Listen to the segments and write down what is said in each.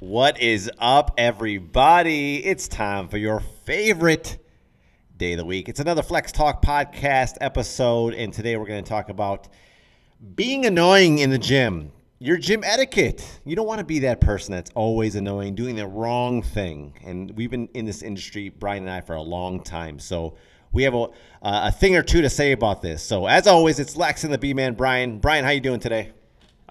What is up, everybody? It's time for your favorite day of the week. It's another Flex Talk podcast episode, and today we're going to talk about being annoying in the gym. Your gym etiquette. You don't want to be that person that's always annoying, doing the wrong thing. And we've been in this industry, Brian and I, for a long time. So we have a, a thing or two to say about this. So as always, it's Lex and the B Man, Brian. Brian, how you doing today?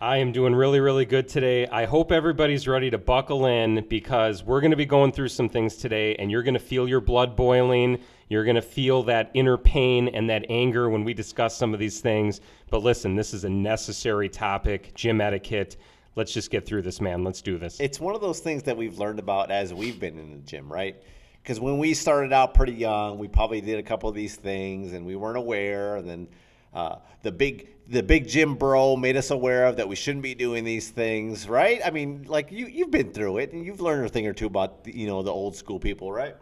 I am doing really, really good today. I hope everybody's ready to buckle in because we're going to be going through some things today, and you're going to feel your blood boiling. You're going to feel that inner pain and that anger when we discuss some of these things. But listen, this is a necessary topic gym etiquette. Let's just get through this, man. Let's do this. It's one of those things that we've learned about as we've been in the gym, right? Because when we started out pretty young, we probably did a couple of these things and we weren't aware. And then uh, the big the big gym bro made us aware of that we shouldn't be doing these things, right? I mean, like you you've been through it and you've learned a thing or two about you know the old school people, right?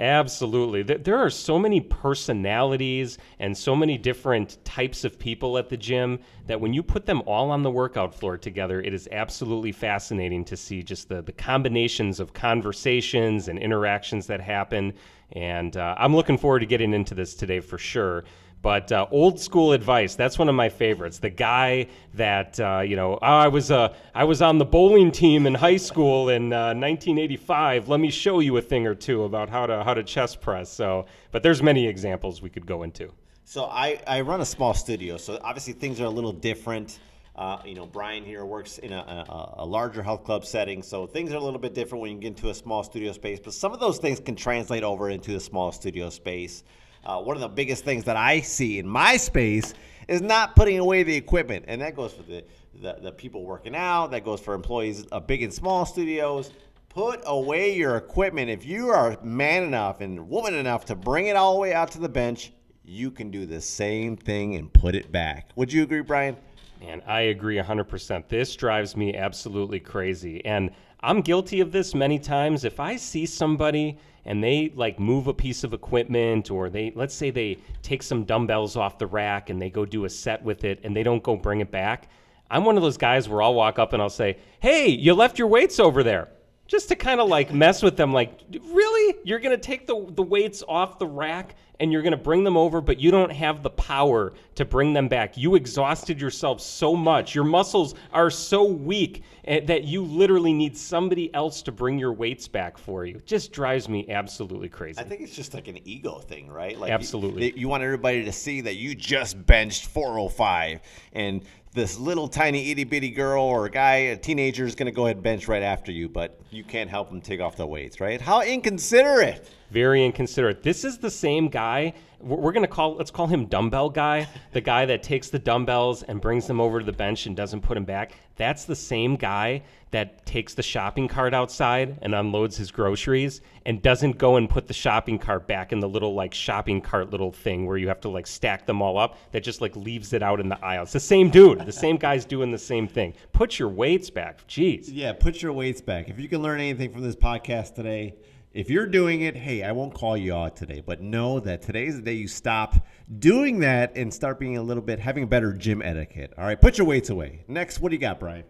Absolutely. There are so many personalities and so many different types of people at the gym that when you put them all on the workout floor together, it is absolutely fascinating to see just the, the combinations of conversations and interactions that happen. And uh, I'm looking forward to getting into this today for sure. But uh, old school advice, that's one of my favorites. The guy that, uh, you know, oh, I, was, uh, I was on the bowling team in high school in 1985. Uh, Let me show you a thing or two about how to, how to chest press. So, but there's many examples we could go into. So I, I run a small studio, so obviously things are a little different. Uh, you know, Brian here works in a, a, a, larger health club setting, so things are a little bit different when you get into a small studio space. But some of those things can translate over into a small studio space. Uh, one of the biggest things that I see in my space is not putting away the equipment, and that goes for the, the, the people working out. That goes for employees of big and small studios. Put away your equipment. If you are man enough and woman enough to bring it all the way out to the bench, you can do the same thing and put it back. Would you agree, Brian? Man, I agree 100%. This drives me absolutely crazy. And I'm guilty of this many times. If I see somebody and they like move a piece of equipment or they let's say they take some dumbbells off the rack and they go do a set with it and they don't go bring it back i'm one of those guys where i'll walk up and i'll say hey you left your weights over there just to kind of like mess with them like really you're going to take the, the weights off the rack and you're going to bring them over but you don't have the power to bring them back. You exhausted yourself so much. Your muscles are so weak eh, that you literally need somebody else to bring your weights back for you. It just drives me absolutely crazy. I think it's just like an ego thing right? Like absolutely. you, you want everybody to see that you just benched 405 and this little tiny itty bitty girl or guy, a teenager, is going to go ahead and bench right after you, but you can't help them take off the weights, right? How inconsiderate! Very inconsiderate. This is the same guy. We're to call, let's call him dumbbell guy, the guy that takes the dumbbells and brings them over to the bench and doesn't put them back. That's the same guy that takes the shopping cart outside and unloads his groceries and doesn't go and put the shopping cart back in the little like shopping cart little thing where you have to like stack them all up that just like leaves it out in the aisle. It's the same dude. The same guy's doing the same thing. Put your weights back. Jeez. Yeah, put your weights back. If you can learn anything from this podcast today, if you're doing it, hey, I won't call you out today, but know that today is the day you stop doing that and start being a little bit having a better gym etiquette. All right, put your weights away. Next, what do you got, Brian?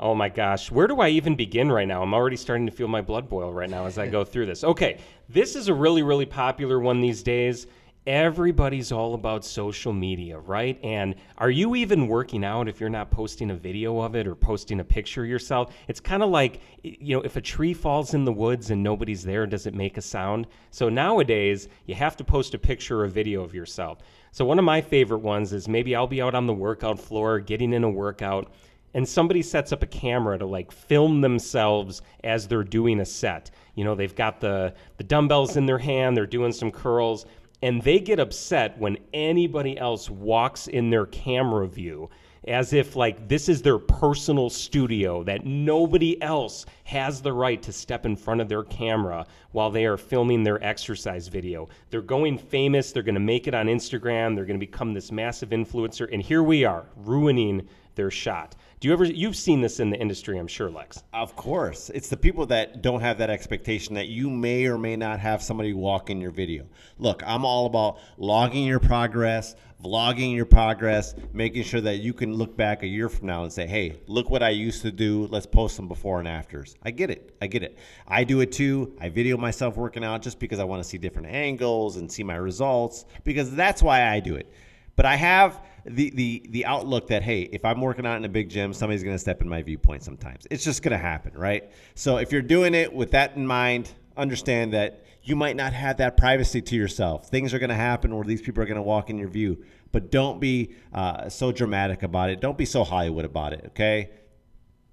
Oh my gosh, where do I even begin right now? I'm already starting to feel my blood boil right now as I go through this. Okay, this is a really, really popular one these days. Everybody's all about social media, right? And are you even working out if you're not posting a video of it or posting a picture yourself? It's kind of like, you know, if a tree falls in the woods and nobody's there, does it make a sound? So nowadays, you have to post a picture or a video of yourself. So one of my favorite ones is maybe I'll be out on the workout floor getting in a workout and somebody sets up a camera to like film themselves as they're doing a set. You know, they've got the the dumbbells in their hand, they're doing some curls, and they get upset when anybody else walks in their camera view as if like this is their personal studio that nobody else has the right to step in front of their camera while they are filming their exercise video. They're going famous, they're going to make it on Instagram, they're going to become this massive influencer and here we are ruining their shot. Do you ever you've seen this in the industry, I'm sure, Lex. Of course. It's the people that don't have that expectation that you may or may not have somebody walk in your video. Look, I'm all about logging your progress, vlogging your progress, making sure that you can look back a year from now and say, hey, look what I used to do. Let's post some before and afters. I get it. I get it. I do it too. I video myself working out just because I want to see different angles and see my results because that's why I do it. But I have the the the outlook that hey, if I'm working out in a big gym, somebody's going to step in my viewpoint sometimes. It's just going to happen, right? So if you're doing it with that in mind, understand that you might not have that privacy to yourself. Things are going to happen, or these people are going to walk in your view. But don't be uh, so dramatic about it. Don't be so Hollywood about it. Okay,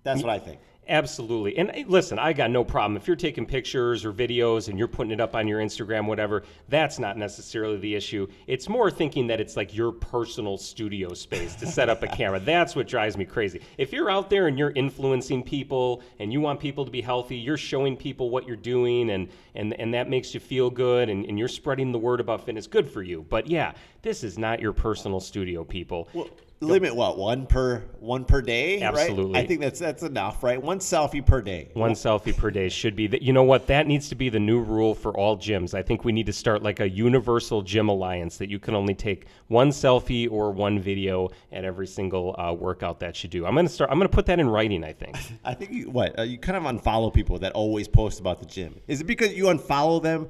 that's what I think. Absolutely. And listen, I got no problem. If you're taking pictures or videos and you're putting it up on your Instagram, whatever, that's not necessarily the issue. It's more thinking that it's like your personal studio space to set up a camera. That's what drives me crazy. If you're out there and you're influencing people and you want people to be healthy, you're showing people what you're doing and, and, and that makes you feel good and, and you're spreading the word about fitness, good for you. But yeah, this is not your personal studio, people. Well, limit what one per one per day Absolutely. right? i think that's that's enough right one selfie per day One selfie per day should be that. You know what? That needs to be the new rule for all gyms. I think we need to start like a universal gym alliance that you can only take one selfie or one video at every single uh, workout that you do. I'm gonna start. I'm gonna put that in writing. I think. i think you what uh, you kind of unfollow people that always post about the gym is it because you unfollow them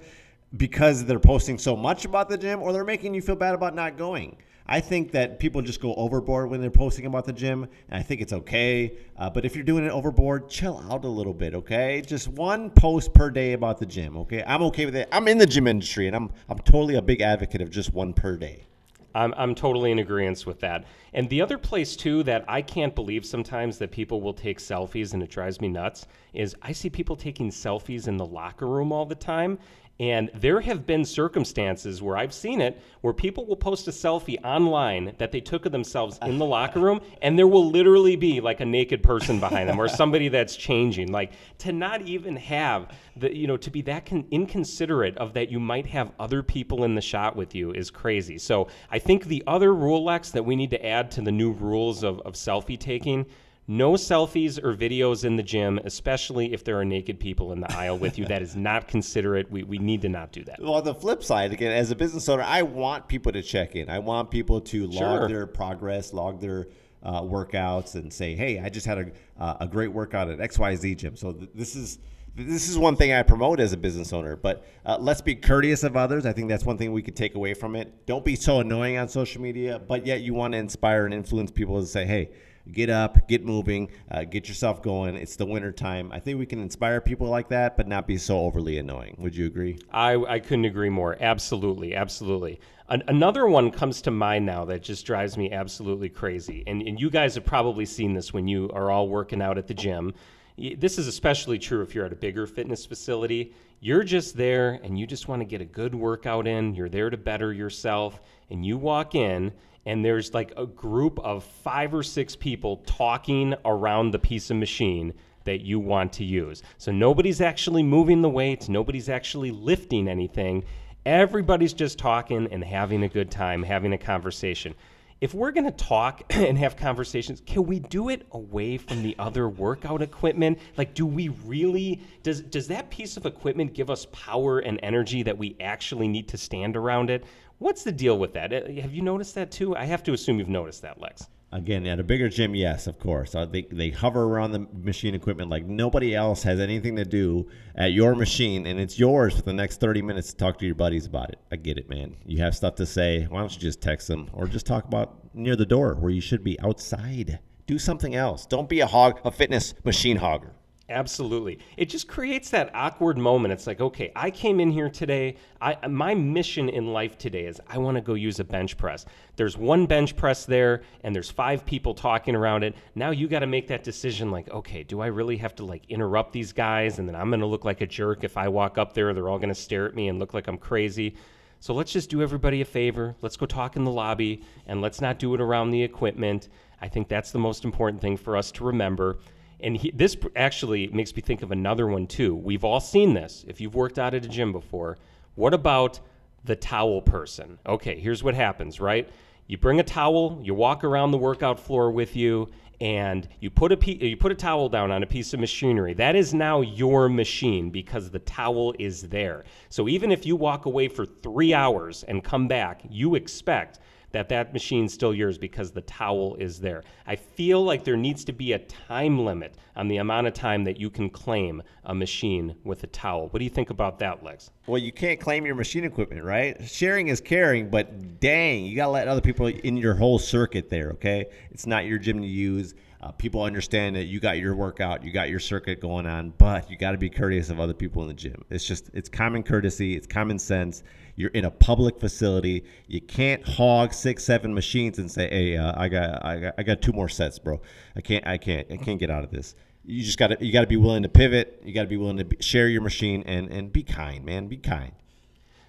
because they're posting so much about the gym or they're making you feel bad about not going I think that people just go overboard when they're posting about the gym, and I think it's okay. Uh, but if you're doing it overboard, chill out a little bit, okay? Just one post per day about the gym, okay? I'm okay with it. I'm in the gym industry, and I'm I'm totally a big advocate of just one per day. I'm, I'm totally in agreement with that. And the other place, too, that I can't believe sometimes that people will take selfies and it drives me nuts is I see people taking selfies in the locker room all the time. And there have been circumstances where I've seen it where people will post a selfie online that they took of themselves in the locker room, and there will literally be like a naked person behind them or somebody that's changing. Like to not even have the, you know, to be that con- inconsiderate of that you might have other people in the shot with you is crazy. So I think the other rule, Lex, that we need to add to the new rules of, of selfie taking no selfies or videos in the gym, especially if there are naked people in the aisle with you. That is not considerate. We, we need to not do that. Well, on the flip side, again, as a business owner, I want people to check in. I want people to log Sure. their progress, log their uh, workouts, and say, "Hey, I just had a, uh, a great workout at XYZ gym." So th- this is this is one thing I promote as a business owner. But uh, let's be courteous of others. I think that's one thing we could take away from it. Don't be so annoying on social media, but yet you want to inspire and influence people to say, "Hey." Get up, get moving, uh, get yourself going. It's the winter time. I think we can inspire people like that, but not be so overly annoying. Would you agree? I, I couldn't agree more. Absolutely, absolutely. An, another one comes to mind now that just drives me absolutely crazy. And, and you guys have probably seen this when you are all working out at the gym. This is especially true if you're at a bigger fitness facility. You're just there and you just want to get a good workout in. You're there to better yourself. And you walk in and there's like a group of five or six people talking around the piece of machine that you want to use. So nobody's actually moving the weights, nobody's actually lifting anything. Everybody's just talking and having a good time, having a conversation. If we're going to talk and have conversations, can we do it away from the other workout equipment? Like do we really does does that piece of equipment give us power and energy that we actually need to stand around it? What's the deal with that? Uh, Have you noticed that too? I have to assume you've noticed that, Lex. Again, at a bigger gym, yes, of course. Uh, they, they hover around the machine equipment like nobody else has anything to do at your machine, and it's yours for the next 30 minutes to talk to your buddies about it. I get it, man. You have stuff to say. Why don't you just text them or just talk about near the door where you should be outside? Do something else. Don't be a hog, a fitness machine hogger. Absolutely. It just creates that awkward moment. It's like, okay, I came in here today. I my mission in life today is I want to go use a bench press. There's one bench press there and there's five people talking around it. Now you got to make that decision like, okay, do I really have to like interrupt these guys and then I'm going to look like a jerk if I walk up there they're all going to stare at me and look like I'm crazy. So let's just do everybody a favor. Let's go talk in the lobby and let's not do it around the equipment. I think that's the most important thing for us to remember. And he, this actually makes me think of another one too. We've all seen this. If you've worked out at a gym before, what about the towel person? Okay, here's what happens, right? You bring a towel, you walk around the workout floor with you, and you put a pe- you put a towel down on a piece of machinery. That is now your machine because the towel is there. So even if you walk away for 3 hours and come back, you expect that that machine's still yours because the towel is there. I feel like there needs to be a time limit on the amount of time that you can claim a machine with a towel. What do you think about that, Lex? Well, you can't claim your machine equipment, right? Sharing is caring, but dang, you got to let other people in your whole circuit there, okay? It's not your gym to use. Uh, people understand that you got your workout, you got your circuit going on, but you got to be courteous of other people in the gym. It's just, it's common courtesy, it's common sense. You're in a public facility. You can't hog six, seven machines and say, "Hey, uh, I got, I got, I got two more sets, bro. I can't, I can't, I can't get out of this." You just got to, you got to be willing to pivot. You got to be willing to share your machine and and be kind, man. Be kind.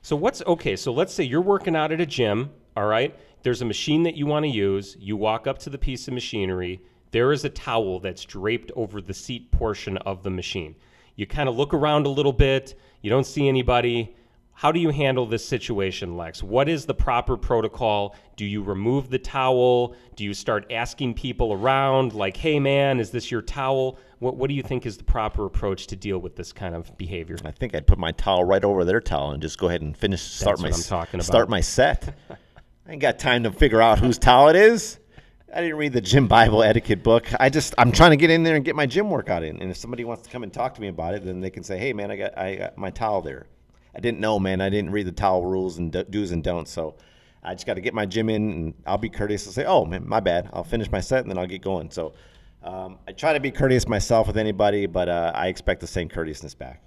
So what's okay? So let's say you're working out at a gym. All right, there's a machine that you want to use. You walk up to the piece of machinery. There is a towel that's draped over the seat portion of the machine. You kind of look around a little bit. You don't see anybody. How do you handle this situation, Lex? What is the proper protocol? Do you remove the towel? Do you start asking people around, like, hey, man, is this your towel? What, what do you think is the proper approach to deal with this kind of behavior? I think I'd put my towel right over their towel and just go ahead and finish. Start That's my what I'm talking about. start my set. I ain't got time to figure out whose towel it is. I didn't read the gym Bible etiquette book. I just I'm trying to get in there and get my gym workout in. And if somebody wants to come and talk to me about it, then they can say, "Hey, man, I got I got my towel there." I didn't know, man. I didn't read the towel rules and do's and don'ts. So I just got to get my gym in, and I'll be courteous and say, "Oh, man, my bad." I'll finish my set and then I'll get going. So um, I try to be courteous myself with anybody, but uh, I expect the same courteousness back.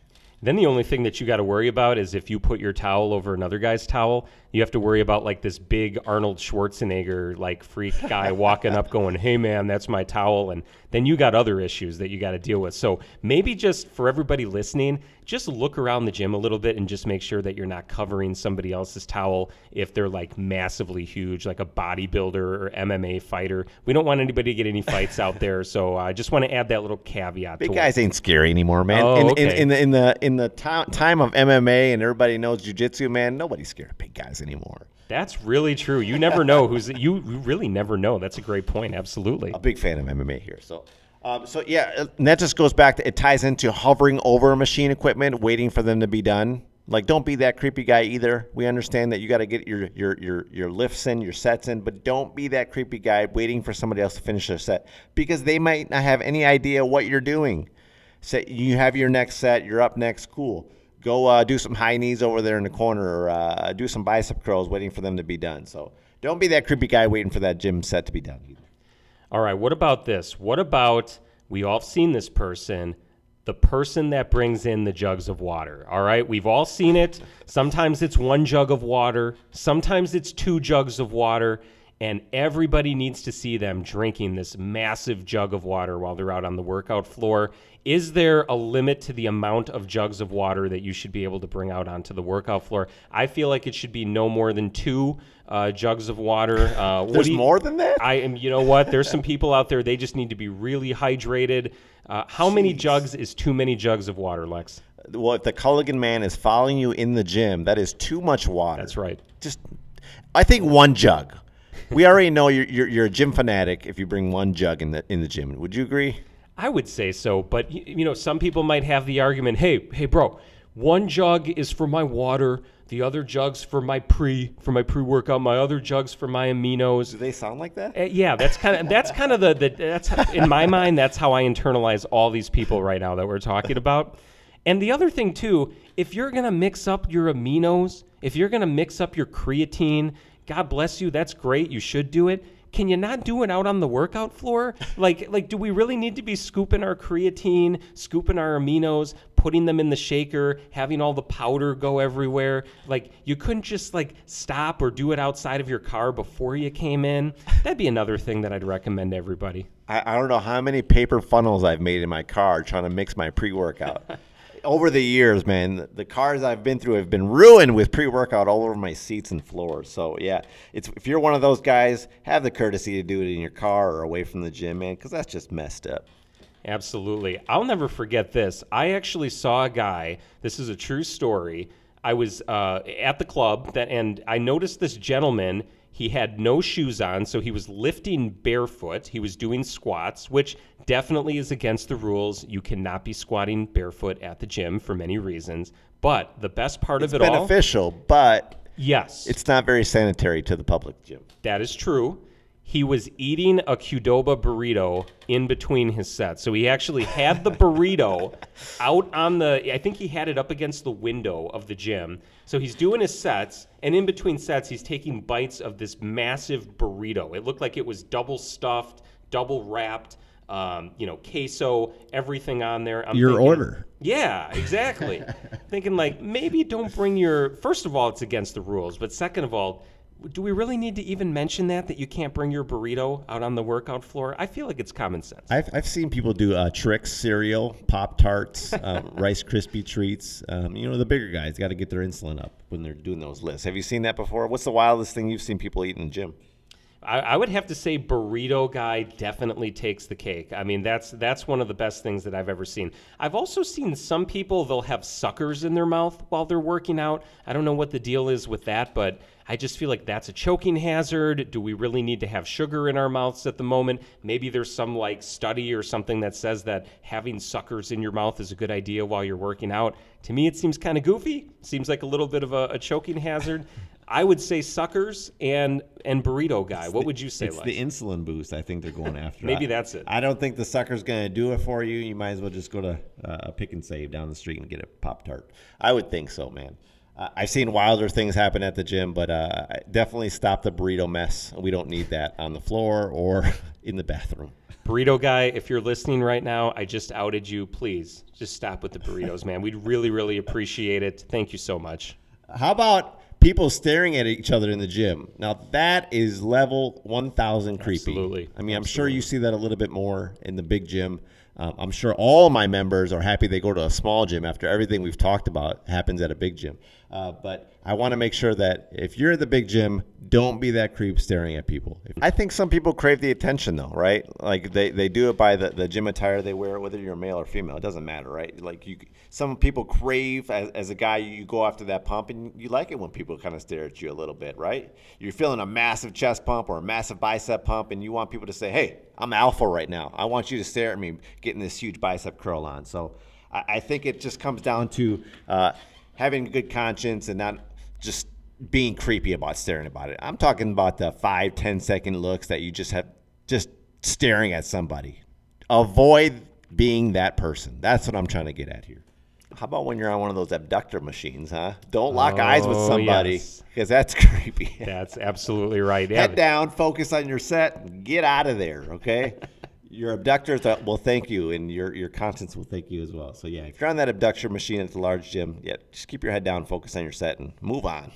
Then the only thing that you got to worry about is if you put your towel over another guy's towel, you have to worry about like this big Arnold Schwarzenegger like freak guy walking up going, "Hey man, that's my towel." And then you got other issues that you got to deal with. So maybe just for everybody listening, just look around the gym a little bit and just make sure that you're not covering somebody else's towel if they're like massively huge, like a bodybuilder or MMA fighter. We don't want anybody to get any fights out there, so I just want to add that little caveat. Big guys ain't scary anymore, man. Oh, in, in, okay. in the in the in the ti- time of MMA and everybody knows jujitsu, man. Nobody's scared of big guys anymore. That's really true. You never know who's you. You really never know. That's a great point. Absolutely. A big fan of MMA here. So, um, so yeah, uh, and that just goes back to it ties into hovering over machine equipment, waiting for them to be done. Like, don't be that creepy guy either. We understand that you got to get your your your your lifts in, your sets in, but don't be that creepy guy waiting for somebody else to finish their set because they might not have any idea what you're doing. Say you have your next set, you're up next, cool. Go uh, do some high knees over there in the corner, or uh, do some bicep curls, waiting for them to be done. So don't be that creepy guy waiting for that gym set to be done. Either. All right. What about this? What about we all seen this person, the person that brings in the jugs of water. All right. We've all seen it. Sometimes it's one jug of water. Sometimes it's two jugs of water. And everybody needs to see them drinking this massive jug of water while they're out on the workout floor. Is there a limit to the amount of jugs of water that you should be able to bring out onto the workout floor? I feel like it should be no more than two uh, jugs of water. Uh, There's you- more than that. I am. You know what? There's some people out there. They just need to be really hydrated. Uh, how many jugs is too many jugs of water, Lex? well, if the Culligan man is following you in the gym, that is too much water. That's right. Just, I think one jug. We already know you're, you're you're a gym fanatic if you bring one jug in the in the gym. Would you agree? I would say so, but you know, some people might have the argument, "Hey, hey, bro, one jug is for my water, the other jug's for my pre for my pre-workout, my other jug's for my aminos." Do they sound like that? Uh, yeah, that's kind of that's kind of the, the that's in my mind that's how I internalize all these people right now that we're talking about. And the other thing too, if you're gonna mix up your aminos, if you're gonna mix up your creatine, God bless you, that's great. You should do it. Can you not do it out on the workout floor? Like, like, do we really need to be scooping our creatine, scooping our aminos, putting them in the shaker, having all the powder go everywhere? Like, you couldn't just like stop or do it outside of your car before you came in. That'd be another thing that I'd recommend to everybody. I, I don't know how many paper funnels I've made in my car trying to mix my pre-workout. over the years, man, the, cars I've been through have been ruined with pre-workout all over my seats and floors. So yeah, it's if you're one of those guys, have the courtesy to do it in your car or away from the gym, man, because that's just messed up. Absolutely. I'll never forget this. I actually saw a guy, this is a true story. I was uh, at the club that, and I noticed this gentleman. He had no shoes on, so he was lifting barefoot. He was doing squats, which definitely is against the rules. You cannot be squatting barefoot at the gym for many reasons. But the best part It's of it all, beneficial, but yes, it's not very sanitary to the public gym. that is true. He was eating a Qdoba burrito in between his sets. So he actually had the burrito out on the, I think he had it up against the window of the gym. So he's doing his sets, and in between sets, he's taking bites of this massive burrito. It looked like it was double stuffed, double wrapped, um, you know, queso, everything on there. I'm Your thinking- order. yeah, exactly. Thinking like maybe don't bring your. First of all, it's against the rules, but second of all, do we really need to even mention that that you can't bring your burrito out on the workout floor? I feel like it's common sense. I've, I've seen people do uh, Trix, cereal, Pop Tarts, um, Rice Krispie treats. Um, you know, the bigger guys got to get their insulin up when they're doing those lists. Have you seen that before? What's the wildest thing you've seen people eat in the gym? I, I would have to say burrito guy definitely takes the cake. I mean, that's that's one of the best things that I've ever seen. I've also seen some people they'll have suckers in their mouth while they're working out. I don't know what the deal is with that, but I just feel like that's a choking hazard. Do we really need to have sugar in our mouths at the moment? Maybe there's some like study or something that says that having suckers in your mouth is a good idea while you're working out. To me, it seems kind of goofy. Seems like a little bit of a, a choking hazard. I would say suckers and and burrito guy. What would you say? It's the insulin boost. I think they're going after. Maybe I- that's it. I don't think the sucker's going to do it for you. You might as well just go to uh, Pick and Save down the street and get a Pop Tart. I would think so, man. Uh, I've seen wilder things happen at the gym, but uh, definitely stop the burrito mess. We don't need that on the floor or in the bathroom. Burrito guy, if you're listening right now, I just outed you. Please just stop with the burritos, man. We'd really, really appreciate it. Thank you so much. How about people staring at each other in the gym? Now that is level 1000 creepy. Absolutely. I mean, I'm sure you see that a little bit more in the big gym. Um, I'm sure all my members are happy they go to a small gym after everything we've talked about happens at a big gym. Uh, but I want to make sure that if you're at the big gym, don't be that creep staring at people. I think some people crave the attention though, right? Like they, they do it by the, the gym attire they wear, whether you're male or female. It doesn't matter, right? Like you, some people crave as, as a guy, you go after that pump and you like it when people kind of stare at you a little bit, right? You're feeling a massive chest pump or a massive bicep pump, and you want people to say, "Hey, I'm alpha right now. I want you to stare at me getting this huge bicep curl on." So I, I think it just comes down to uh, having a good conscience and not just being creepy about staring about it. I'm talking about the five, ten second looks that you just have just staring at somebody. Avoid being that person. That's what I'm trying to get at here. How about when you're on one of those abductor machines, huh? Don't lock oh, eyes with Oh, somebody yes. because that's creepy. That's absolutely right. Yeah, Head down, focus on your set, get out of there, okay? your abductors will thank you, and your, your conscience will thank you as well. So, yeah, if you're on that abductor machine at the large gym, yeah, just keep your head down, focus on your set, and move on.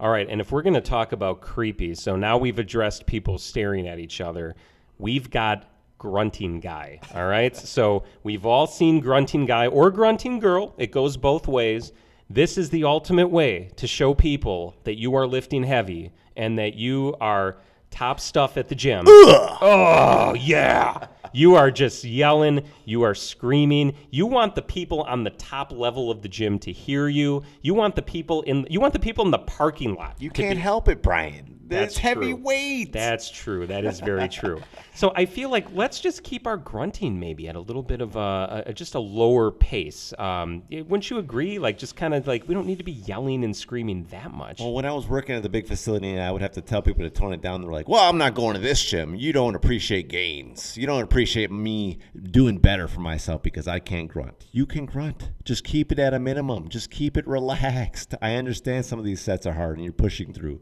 All right, and if we're going to talk about creepy, so now we've addressed people staring at each other, we've got grunting guy. All right, so we've all seen grunting guy or grunting girl. It goes both ways. This is the ultimate way to show people that you are lifting heavy and that you are top stuff at the gym. Oh, yeah. You are just yelling. You are screaming. You want the people on the top level of the gym to hear you. You want the people in you want the people in the parking lot. You can't be- help it, Brian. That's, That's heavy weight. That's true. That is very true. So I feel like let's just keep our grunting maybe at a little bit of a, a just a lower pace. Um, wouldn't you agree? Like just kind of like we don't need to be yelling and screaming that much. Well, when I was working at the big facility and I would have to tell people to tone it down, they're like, well, I'm not going to this gym. You don't appreciate gains. You don't appreciate me doing better for myself because I can't grunt. You can grunt. Just keep it at a minimum. Just keep it relaxed. I understand some of these sets are hard and you're pushing through,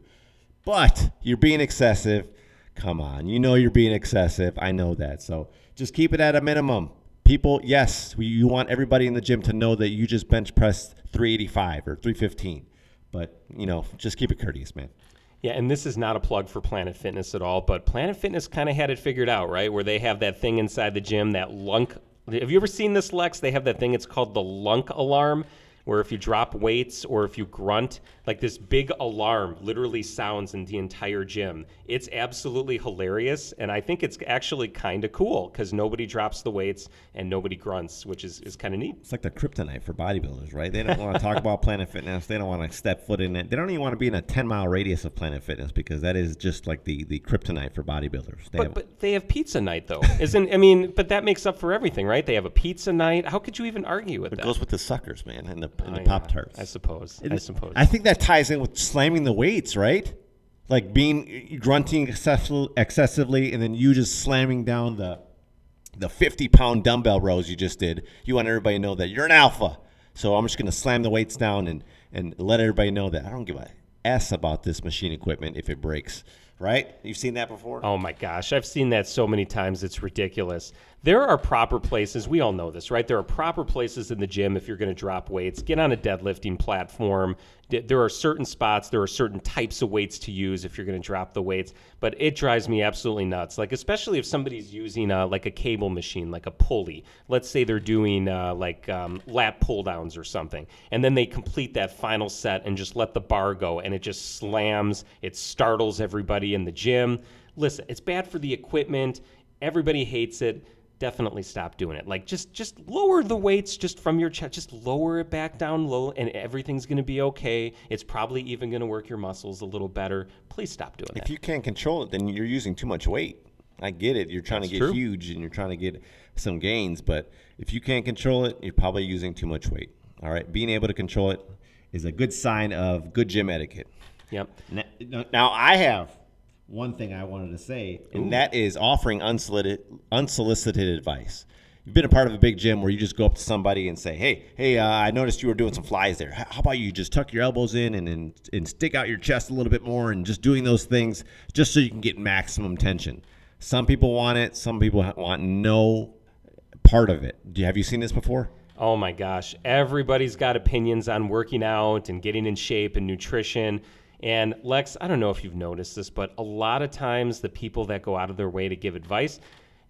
but you're being excessive. Come on. You know you're being excessive. I know that. So just keep it at a minimum. People, yes, we, you want everybody in the gym to know that you just bench pressed 385 or 315. But, you know, just keep it courteous, man. Yeah, and this is not a plug for Planet Fitness at all, but Planet Fitness kind of had it figured out, right? Where they have that thing inside the gym, that lunk. Have you ever seen this, Lex? They have that thing. It's called the lunk alarm, where if you drop weights or if you grunt, like this big alarm literally sounds in the entire gym. It's absolutely hilarious, and I think it's actually kind of cool because nobody drops the weights and nobody grunts, which is, is kind of neat. It's like the kryptonite for bodybuilders, right? They don't want to talk about Planet Fitness. They don't want to step foot in it. They don't even want to be in a 10 mile radius of Planet Fitness because that is just like the, the kryptonite for bodybuilders. They But, have- but they have pizza night though, isn't? I mean, but that makes up for everything, right? They have a pizza night. How could you even argue with it that? It goes with the suckers, man, and the, and Oh, the yeah, Pop Tarts. I suppose. I suppose. I think that ties in with slamming the weights, right? Like being eh, grunting excessively, and then you just slamming down the the fifty pound dumbbell rows you just did. You want everybody to know that you're an alpha. So I'm just going to slam the weights down and and let everybody know that I don't give a s about this machine equipment if it breaks. Right? You've seen that before. Oh my gosh, I've seen that so many times. It's ridiculous. There are proper places, we all know this, right? There are proper places in the gym if you're going to drop weights. Get on a deadlifting platform. There are certain spots, there are certain types of weights to use if you're going to drop the weights. But it drives me absolutely nuts. Like, especially if somebody's using uh, like a cable machine, like a pulley. Let's say they're doing uh, like um, lat pull downs or something. And then they complete that final set and just let the bar go and it just slams, it startles everybody in the gym. Listen, it's bad for the equipment. Everybody hates it. Definitely stop doing it. Like just just lower the weights just from your chest. Just lower it back down low, and everything's gonna be okay. It's probably even gonna work your muscles a little better. Please stop doing it. If that. you can't control it, then you're using too much weight. I get it. You're trying to get true. huge and you're trying to get some gains, but if you can't control it, you're probably using too much weight. All right. Being able to control it is a good sign of good gym etiquette. Yep. Now, now I have one thing I wanted to say, and that is offering unsolicited, unsolicited advice. You've been a part of a big gym where you just go up to somebody and say, "Hey, hey, uh, I noticed you were doing some flies there. How about you just tuck your elbows in and, and and stick out your chest a little bit more, and just doing those things just so you can get maximum tension." Some people want it. Some people want no part of it. Do you, have you seen this before? Oh my gosh. Everybody's got opinions on working out and getting in shape and nutrition. And Lex, I don't know if you've noticed this, but a lot of times the people that go out of their way to give advice,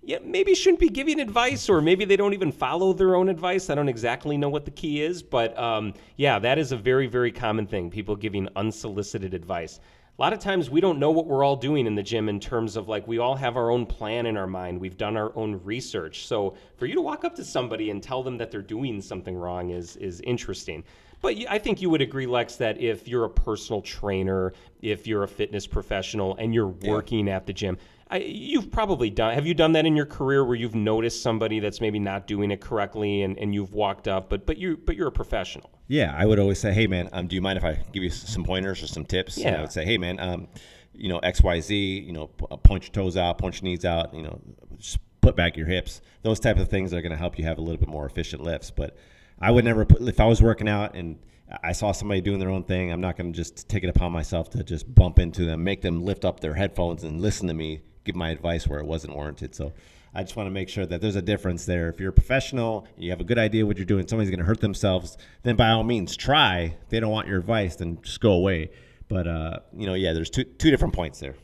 yeah, maybe shouldn't be giving advice, or maybe they don't even follow their own advice. I don't exactly know what the key is, but um, yeah, that is a very, very common thing. People giving unsolicited advice. A lot of times we don't know what we're all doing in the gym in terms of like we all have our own plan in our mind. We've done our own research. So for you to walk up to somebody and tell them that they're doing something wrong is is interesting. But I think you would agree, Lex, that if you're a personal trainer, if you're a fitness professional, and you're working at the gym, I, you've probably done. Have you done that in your career where you've noticed somebody that's maybe not doing it correctly, and, and you've walked up, but but you but you're a professional. Yeah, I would always say, "Hey, man, um, do you mind if I give you some pointers or some tips?" And Yeah. I would say, "Hey, man, um, you know X, Y, Z. You know, p- uh, point your toes out, point your knees out. You know, just put back your hips. Those type of things are going to help you have a little bit more efficient lifts. But I would never put if I was working out and I saw somebody doing their own thing. I'm not going to just take it upon myself to just bump into them, make them lift up their headphones and listen to me give my advice where it wasn't warranted. So I just want to make sure that there's a difference there. If you're a professional, you have a good idea what you're doing, somebody's going to hurt themselves, then by all means try. If they don't want your advice, then just go away. But uh, you know, yeah, there's two two different points there.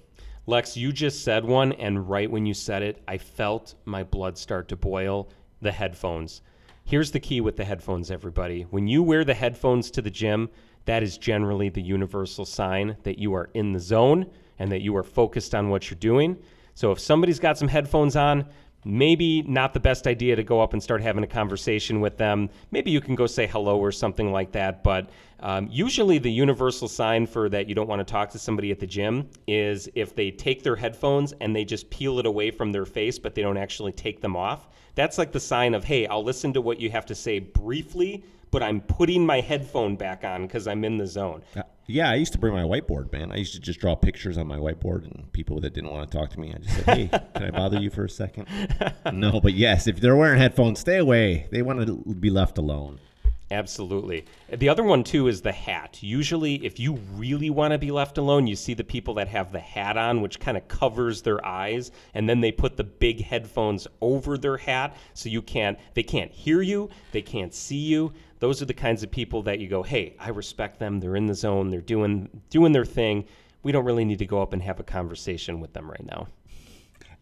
Lex, you just said one, and right when you said it, I felt my blood start to boil. The headphones. Here's the key with the headphones, everybody. When you wear the headphones to the gym, that is generally the universal sign that you are in the zone and that you are focused on what you're doing. So if somebody's got some headphones on, maybe not the best idea to go up and start having a conversation with them. Maybe you can go say hello or something like that. But um, usually, the universal sign for that you don't want to talk to somebody at the gym is if they take their headphones and they just peel it away from their face, but they don't actually take them off. That's like the sign of, hey, I'll listen to what you have to say briefly, but I'm putting my headphone back on because I'm in the zone. Uh, Yeah, I used to bring my whiteboard, man. I used to just draw pictures on my whiteboard, and people that didn't want to talk to me, I just said, "Hey, can I bother you for a second? no, but yes, if they're wearing headphones, stay away. They want to be left alone. Absolutely. The other one too is the hat. Usually, if you really want to be left alone, you see the people that have the hat on, which kind of covers their eyes, and then they put the big headphones over their hat, so you can't. They can't hear you. They can't see you. Those are the kinds of people that you go, "Hey, I respect them. They're in the zone. They're doing doing their thing. We don't really need to go up and have a conversation with them right now."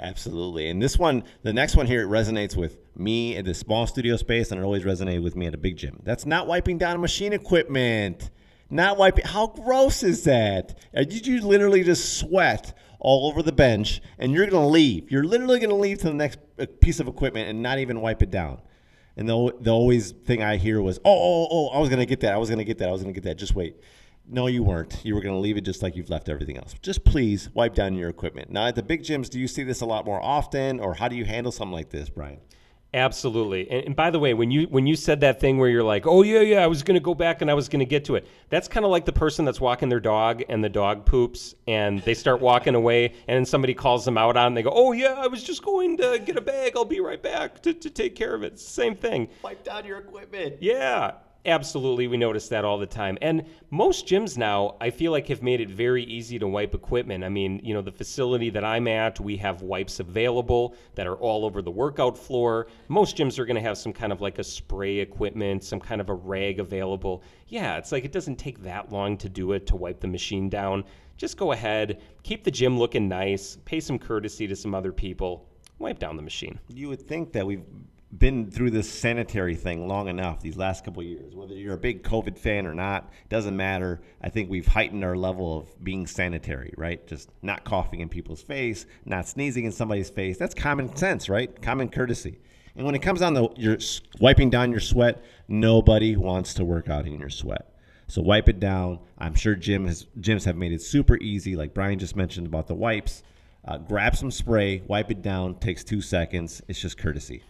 Absolutely. And this one, the next one here, it resonates with me at the small studio space, and it always resonated with me at a big gym. That's not wiping down machine equipment. Not wiping. How gross is that? Did you literally just sweat all over the bench and you're going to leave? You're literally going to leave to the next uh, piece of equipment and not even wipe it down. And the, the always thing I hear was, oh, oh, oh, I was to get that. I was to get that. I was to get that. Just wait. No, you weren't. You were going to leave it just like you've left everything else. Just please wipe down your equipment. Now, at the big gyms, do you see this a lot more often, or how do you handle something like this, Brian? Absolutely. And, and by the way, when you when you said that thing where you're like, "Oh yeah, yeah, I was going to go back and I was going to get to it." That's kind of like the person that's walking their dog and the dog poops and they start walking away and then somebody calls them out on it and they go, "Oh yeah, I was just going to get a bag. I'll be right back to, to take care of it." Same thing. Wipe down your equipment. Yeah, absolutely. We notice that all the time. And most gyms now, I feel like, have made it very easy to wipe equipment. I mean, you know, the facility that I'm at, we have wipes available that are all over the workout floor. Most gyms are going to have some kind of like a spray equipment, some kind of a rag available. Yeah, it's like it doesn't take that long to do it to wipe the machine down. Just go ahead, keep the gym looking nice, pay some courtesy to some other people, wipe down the machine. You would think that we've been through this sanitary thing long enough these last couple years. Whether you're a big COVID fan or not, doesn't matter. I think we've heightened our level of being sanitary, right? Just not coughing in people's face, not sneezing in somebody's face. That's common sense, right? Common courtesy. And when it comes down to your s- wiping down your sweat, nobody wants to work out in your sweat. So wipe it down. I'm sure gym has, gyms have made it super easy, like Brian just mentioned about the wipes. Uh, grab some spray, wipe it down. Takes two seconds. It's just courtesy.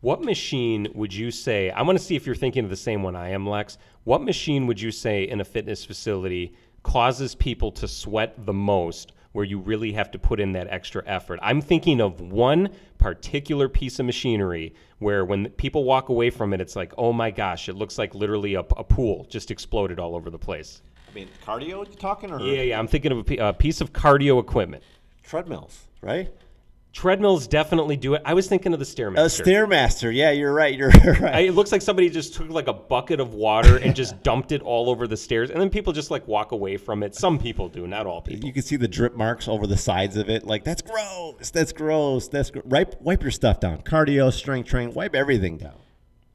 What machine would you say? I want to see if you're thinking of the same one I am, Lex. What machine would you say in a fitness facility causes people to sweat the most, where you really have to put in that extra effort? I'm thinking of one particular piece of machinery where when people walk away from it, it's like, oh my gosh, it looks like literally a, a pool just exploded all over the place. I mean, cardio you talking or Yeah, yeah. I'm thinking of a, a piece of cardio equipment. treadmills, right? Treadmills definitely do it. I was thinking of the stairmaster. A Stairmaster. Yeah, you're right. You're right. I, it looks like somebody just took like a bucket of water and just dumped it all over the stairs, and then people just like walk away from it. Some people do, not all people. you can see the drip marks over the sides of it. Like that's gross. That's gross. That's gr- wipe wipe your stuff down. Cardio, strength training. Wipe everything down.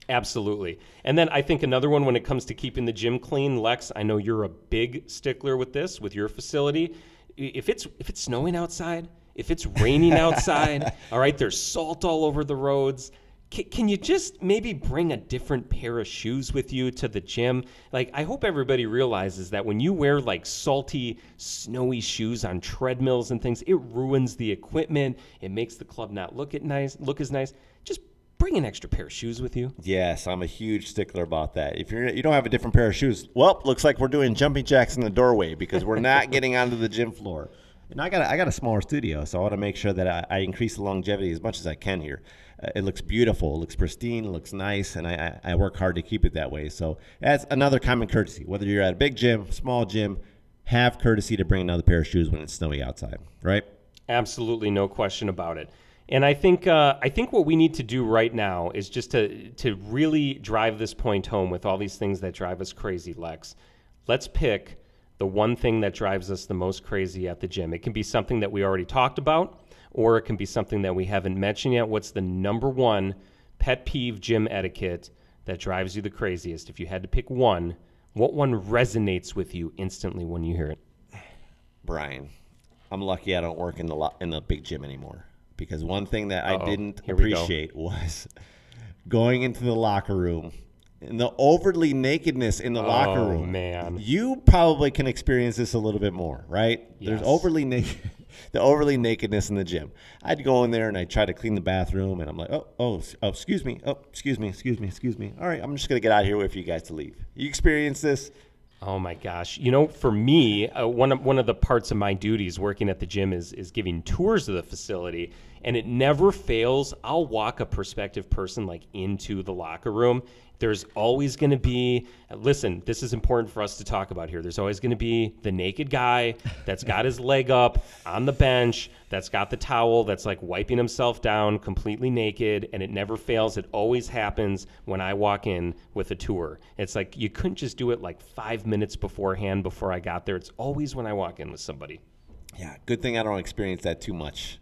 Absolutely. And then I think another one when it comes to keeping the gym clean, Lex, I know you're a big stickler with this with your facility. If it's if it's snowing outside, if it's raining outside, all right, there's salt all over the roads. Can, can you just maybe bring a different pair of shoes with you to the gym? Like, I hope everybody realizes that when you wear like salty, snowy shoes on treadmills and things, it ruins the equipment. It makes the club not look it nice, look as nice. Just bring an extra pair of shoes with you. Yes, I'm a huge stickler about that. If you're you don't have a different pair of shoes, well, looks like we're doing jumping jacks in the doorway because we're not getting onto the gym floor. And I got a, I got a smaller studio, so I want to make sure that I, I increase the longevity as much as I can here. Uh, it looks beautiful, it looks pristine, it looks nice, and I, I, I work hard to keep it that way. So that's another common courtesy. Whether you're at a big gym, small gym, have courtesy to bring another pair of shoes when it's snowy outside, right? Absolutely, no question about it. And I think uh, I think what we need to do right now is just to to really drive this point home with all these things that drive us crazy, Lex. Let's pick the one thing that drives us the most crazy at the gym. It can be something that we already talked about, or it can be something that we haven't mentioned yet. What's the number one pet peeve gym etiquette that drives you the craziest? If you had to pick one, what one resonates with you instantly when you hear it? Brian, I'm lucky I don't work in the lo- in the big gym anymore because one thing that I Uh-oh. didn't Here appreciate was going into the locker room and the overly nakedness in the locker room. Oh, man. you probably can experience this a little bit more, right? Yes. There's overly naked. The overly nakedness in the gym. I'd go in there and I'd try to clean the bathroom, and I'm like, oh, oh, oh, excuse me, oh, excuse me, excuse me, excuse me. All right, I'm just gonna get out of here with you guys to leave. You experience this? Oh my gosh! You know, for me, uh, one of one of the parts of my duties working at the gym is is giving tours of the facility, and it never fails. I'll walk a prospective person like into the locker room. There's always going to be. Listen, this is important for us to talk about here. There's always going to be the naked guy that's got his leg up on the bench, that's got the towel, that's like wiping himself down completely naked, and it never fails. It always happens when I walk in with a tour. It's like you couldn't just do it like five minutes beforehand before I got there. It's always when I walk in with somebody. Yeah, good thing I don't experience that too much.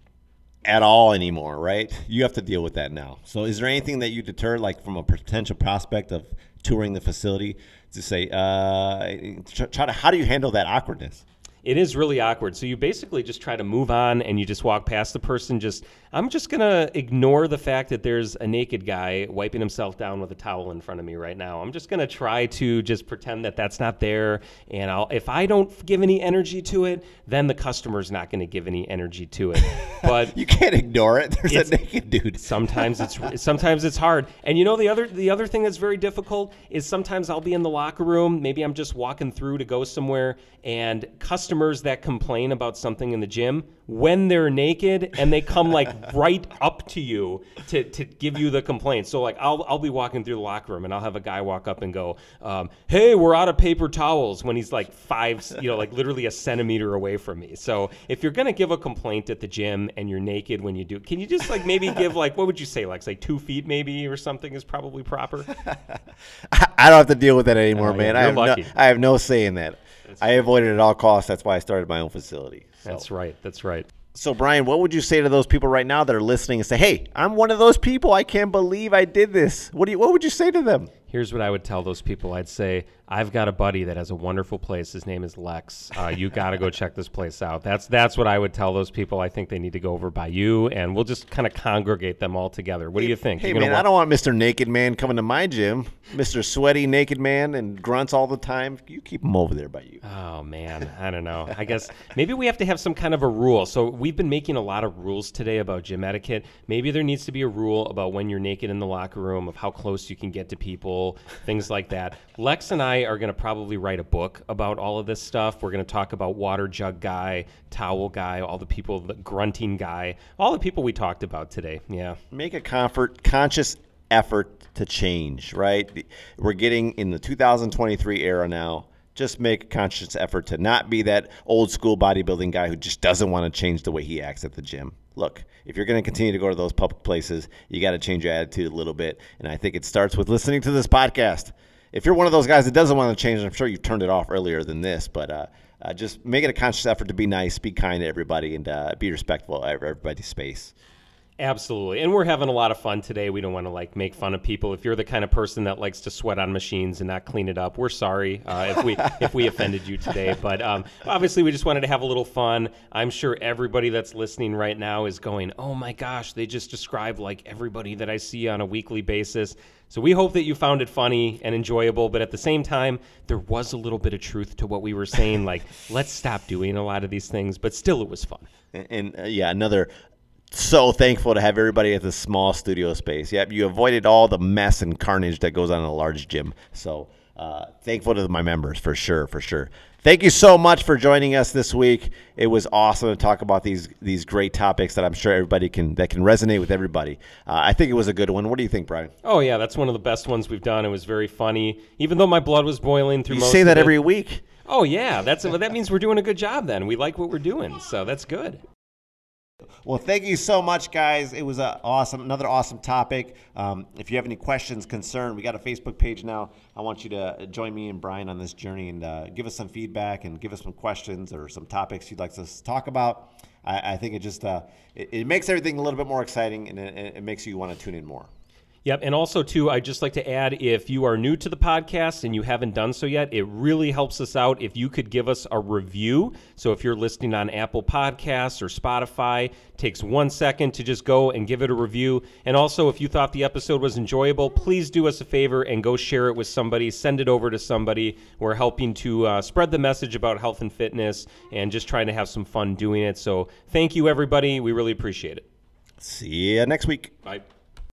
At all anymore, right? You have to deal with that now. So, is there anything that you deter, like from a potential prospect of touring the facility, to say, uh, try to how do you handle that awkwardness? It is really awkward. So you basically just try to move on and you just walk past the person. Just I'm just gonna ignore the fact that there's a naked guy wiping himself down with a towel in front of me right now. I'm just gonna try to just pretend that that's not there. And I'll if I don't give any energy to it, then the customer's not gonna give any energy to it. But you can't ignore it. There's a naked dude. sometimes it's sometimes it's hard. And you know the other the other thing that's very difficult is sometimes I'll be in the locker room. Maybe I'm just walking through to go somewhere, and customers customers that complain about something in the gym when they're naked and they come like right up to you to, to give you the complaint. So like I'll I'll be walking through the locker room and I'll have a guy walk up and go, um, "Hey, we're out of paper towels." When he's like five, you know, like literally a centimeter away from me. So if you're gonna give a complaint at the gym and you're naked when you do, can you just like maybe give like what would you say like say two feet maybe or something is probably proper? I don't have to deal with that anymore, oh, man. I have no, I have no say in that. I avoided it at all costs. That's why I started my own facility. So. That's right. That's right. So, Brian, what would you say to those people right now that are listening and say, "Hey, I'm one of those people. I can't believe I did this." What do you? What would you say to them? Here's what I would tell those people. I'd say, I've got a buddy that has a wonderful place. His name is Lex. Uh, you got to go check this place out. That's that's what I would tell those people. I think they need to go over by you, and we'll just kind of congregate them all together. What hey, do you think? Hey man, walk- I don't want Mr. Naked Man coming to my gym, Mr. Sweaty Naked Man and grunts all the time. You keep him over there by you. Oh man, I don't know. I guess maybe we have to have some kind of a rule. So we've been making a lot of rules today about gym etiquette. Maybe there needs to be a rule about when you're naked in the locker room, of how close you can get to people, things like that. Lex and I are going to probably write a book about all of this stuff. We're going to talk about water jug guy, towel guy, all the people, the grunting guy, all the people we talked about today. Yeah. Make a comfort, conscious effort to change, right? We're getting in the 2023 era now. Just make a conscious effort to not be that old school bodybuilding guy who just doesn't want to change the way he acts at the gym. Look, if you're going to continue to go to those public places, you got to change your attitude a little bit. And I think it starts with listening to this podcast if you're one of those guys that doesn't want to change, I'm sure you've turned it off earlier than this, but uh, uh, just make it a conscious effort to be nice, be kind to everybody, and uh, be respectful of everybody's space. Absolutely. And we're having a lot of fun today. We don't want to like make fun of people. If you're the kind of person that likes to sweat on machines and not clean it up, we're sorry uh, if we if we offended you today. But um, obviously, we just wanted to have a little fun. I'm sure everybody that's listening right now is going, "Oh my gosh, they just described like everybody that I see on a weekly basis." So we hope that you found it funny and enjoyable, but at the same time, there was a little bit of truth to what we were saying. Like, let's stop doing a lot of these things, but still, it was fun. And, and uh, yeah, another so thankful to have everybody at this small studio space. Yep, you avoided all the mess and carnage that goes on in a large gym. So uh, thankful to my members for sure, for sure. Thank you so much for joining us this week. It was awesome to talk about these these great topics that I'm sure everybody can that can resonate with everybody. Uh, I think it was a good one. What do you think, Brian? Oh yeah, that's one of the best ones we've done. It was very funny, even though my blood was boiling through. You say that every week. Oh yeah, that's that means we're doing a good job. Then we like what we're doing, so that's good. Well, thank you so much, guys. It was a awesome, another awesome topic. Um, if you have any questions, concern, we got a Facebook page now. I want you to join me and Brian on this journey and uh, give us some feedback and give us some questions or some topics you'd like us to talk about. I, I think it just uh, it, it, makes everything a little bit more exciting and it, it makes you want to tune in more. Yep. And also, too, I'd just like to add if you are new to the podcast and you haven't done so yet, it really helps us out if you could give us a review. So if you're listening on Apple Podcasts or Spotify, takes one second to just go and give it a review. And also, if you thought the episode was enjoyable, please do us a favor and go share it with somebody, send it over to somebody. We're helping to uh, spread the message about health and fitness and just trying to have some fun doing it. So thank you, everybody. We really appreciate it. See you next week. Bye.